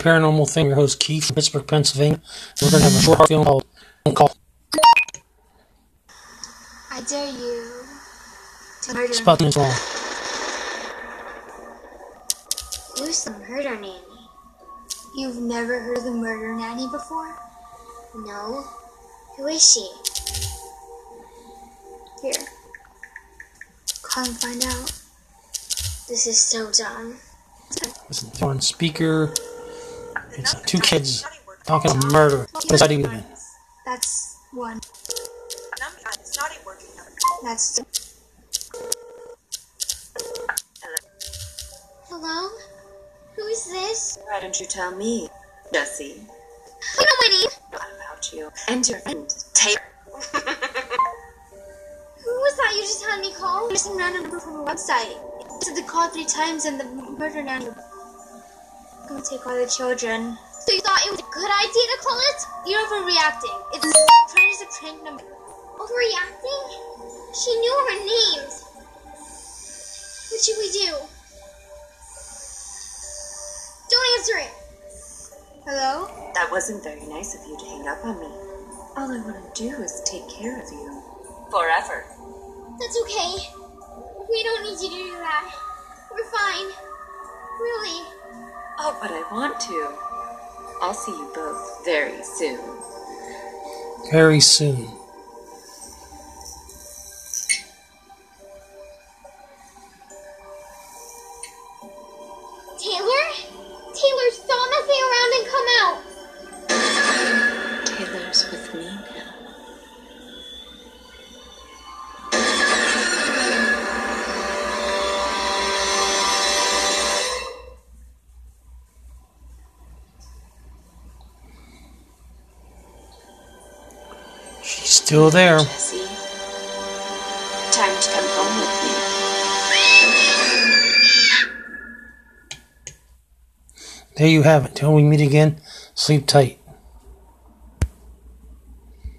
Paranormal Thing, your host Keith from Pittsburgh, Pennsylvania. We're going to have a short film called Don't Call. I dare you to murder It's about minutes long. Who's the murder nanny? You've never heard of the murder nanny before? No. Who is she? Here. Come find out. This is so dumb. It's on speaker. It's two kids talking about murder. What's that even? That's one. It's not even working. That's two. Hello? Who is this? Why don't you tell me, Jesse, You know my name. about you and your friend Taylor? Who was that you just had me call? There's some random number from a website. It said to call three times and the murder nanny. Gonna take all the children. So you thought it was a good idea to call it? You're overreacting. It's trying to prank number. Overreacting? She knew our names. What should we do? Don't answer it. Hello? That wasn't very nice of you to hang up on me. All I want to do is take care of you. Forever. That's okay. We don't need you to do that. We're fine. Really. Oh, but I want to. I'll see you both very soon. Very soon. Taylor? Taylor, stop messing around and come out. Still there. Jesse, time to come home with me. There you have it. Till we meet again, sleep tight.